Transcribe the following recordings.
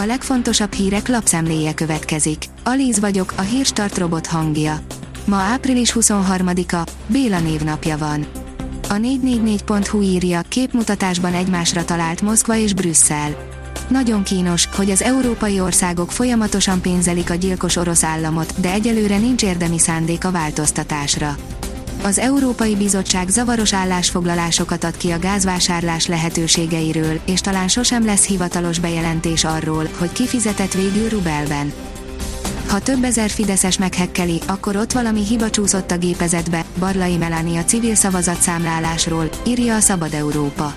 A legfontosabb hírek lapszemléje következik. Alíz vagyok, a hírstart robot hangja. Ma április 23-a, Béla névnapja van. A 444.hu írja, képmutatásban egymásra talált Moszkva és Brüsszel. Nagyon kínos, hogy az európai országok folyamatosan pénzelik a gyilkos orosz államot, de egyelőre nincs érdemi szándék a változtatásra. Az Európai Bizottság zavaros állásfoglalásokat ad ki a gázvásárlás lehetőségeiről, és talán sosem lesz hivatalos bejelentés arról, hogy kifizetett végül rubelben. Ha több ezer Fideszes meghekkeli, akkor ott valami hiba csúszott a gépezetbe, Barlai Melania civil szavazatszámlálásról, írja a Szabad Európa.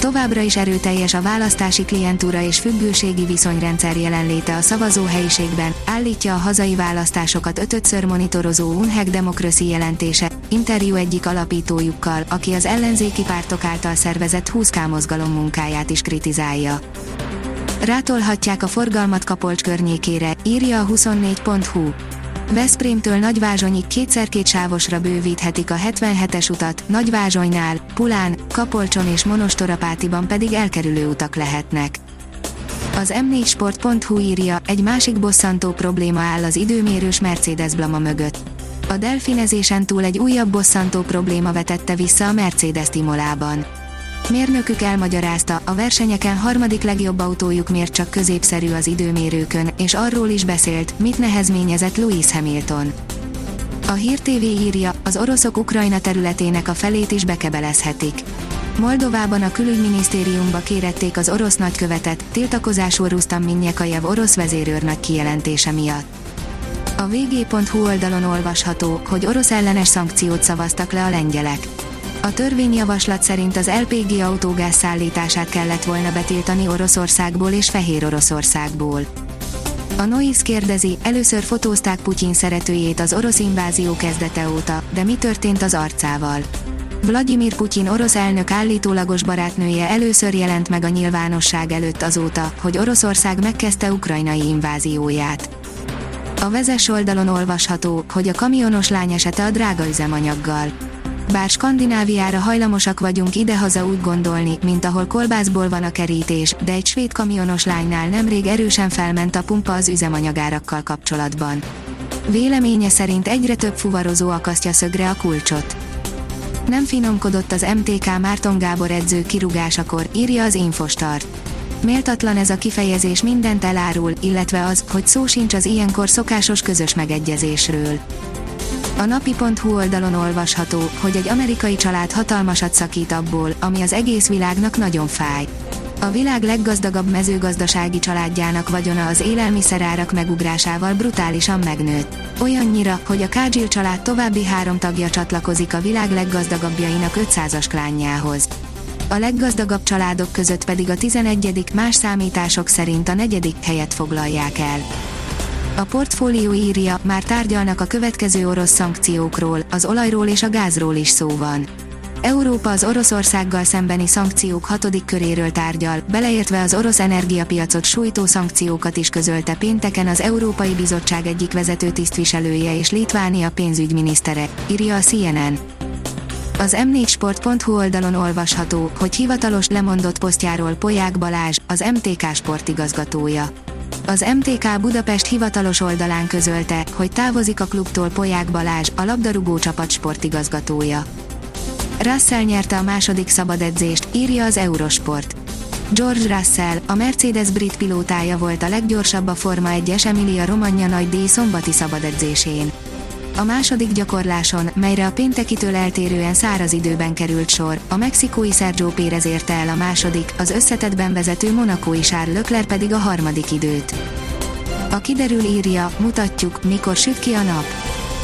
Továbbra is erőteljes a választási klientúra és függőségi viszonyrendszer jelenléte a szavazóhelyiségben, állítja a hazai választásokat ötödször monitorozó Unheg Democracy jelentése, interjú egyik alapítójukkal, aki az ellenzéki pártok által szervezett 20 mozgalom munkáját is kritizálja. Rátolhatják a forgalmat Kapolcs környékére, írja a 24.hu. Veszprémtől Nagyvázsonyig kétszer-két sávosra bővíthetik a 77-es utat, Nagyvázsonynál, Pulán, Kapolcson és Monostorapátiban pedig elkerülő utak lehetnek. Az m4sport.hu írja, egy másik bosszantó probléma áll az időmérős Mercedes blama mögött. A delfinezésen túl egy újabb bosszantó probléma vetette vissza a Mercedes Timolában. Mérnökük elmagyarázta, a versenyeken harmadik legjobb autójuk miért csak középszerű az időmérőkön, és arról is beszélt, mit nehezményezett Lewis Hamilton. A Hír TV írja, az oroszok Ukrajna területének a felét is bekebelezhetik. Moldovában a külügyminisztériumba kérették az orosz nagykövetet, tiltakozású Rustam Minyekajev orosz vezérőrnagy kijelentése miatt. A vg.hu oldalon olvasható, hogy orosz ellenes szankciót szavaztak le a lengyelek. A törvényjavaslat szerint az LPG autógáz szállítását kellett volna betiltani Oroszországból és Fehér Oroszországból. A Noise kérdezi, először fotózták Putyin szeretőjét az orosz invázió kezdete óta, de mi történt az arcával? Vladimir Putyin orosz elnök állítólagos barátnője először jelent meg a nyilvánosság előtt azóta, hogy Oroszország megkezdte ukrajnai invázióját. A vezes oldalon olvasható, hogy a kamionos lány esete a drága üzemanyaggal. Bár Skandináviára hajlamosak vagyunk idehaza úgy gondolni, mint ahol kolbászból van a kerítés, de egy svéd kamionos lánynál nemrég erősen felment a pumpa az üzemanyagárakkal kapcsolatban. Véleménye szerint egyre több fuvarozó akasztja szögre a kulcsot. Nem finomkodott az MTK Márton Gábor edző kirugásakor, írja az Infostart. Méltatlan ez a kifejezés mindent elárul, illetve az, hogy szó sincs az ilyenkor szokásos közös megegyezésről. A napi.hu oldalon olvasható, hogy egy amerikai család hatalmasat szakít abból, ami az egész világnak nagyon fáj. A világ leggazdagabb mezőgazdasági családjának vagyona az élelmiszerárak megugrásával brutálisan megnőtt. Olyannyira, hogy a Kádzsil család további három tagja csatlakozik a világ leggazdagabbjainak 500-as klánjához. A leggazdagabb családok között pedig a 11. más számítások szerint a negyedik helyet foglalják el. A portfólió írja, már tárgyalnak a következő orosz szankciókról, az olajról és a gázról is szó van. Európa az Oroszországgal szembeni szankciók hatodik köréről tárgyal, beleértve az orosz energiapiacot sújtó szankciókat is közölte pénteken az Európai Bizottság egyik vezető tisztviselője és Litvánia pénzügyminisztere, írja a CNN. Az m4sport.hu oldalon olvasható, hogy hivatalos lemondott posztjáról Poják Balázs, az MTK sportigazgatója. Az MTK Budapest hivatalos oldalán közölte, hogy távozik a klubtól Poják Balázs, a labdarúgó csapat sportigazgatója. Russell nyerte a második szabad edzést, írja az Eurosport. George Russell, a Mercedes brit pilótája volt a leggyorsabb a Forma 1-es Emilia Romagna nagy díj szombati szabad edzésén. A második gyakorláson, melyre a péntekitől eltérően száraz időben került sor, a mexikói Sergio Pérez érte el a második, az összetettben vezető monakói Charles Leclerc pedig a harmadik időt. A kiderül írja, mutatjuk, mikor süt ki a nap.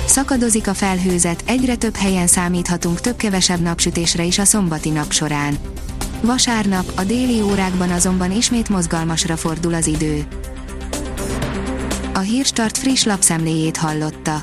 Szakadozik a felhőzet, egyre több helyen számíthatunk több-kevesebb napsütésre is a szombati nap során. Vasárnap, a déli órákban azonban ismét mozgalmasra fordul az idő. A Hírstart friss lapszemléjét hallotta.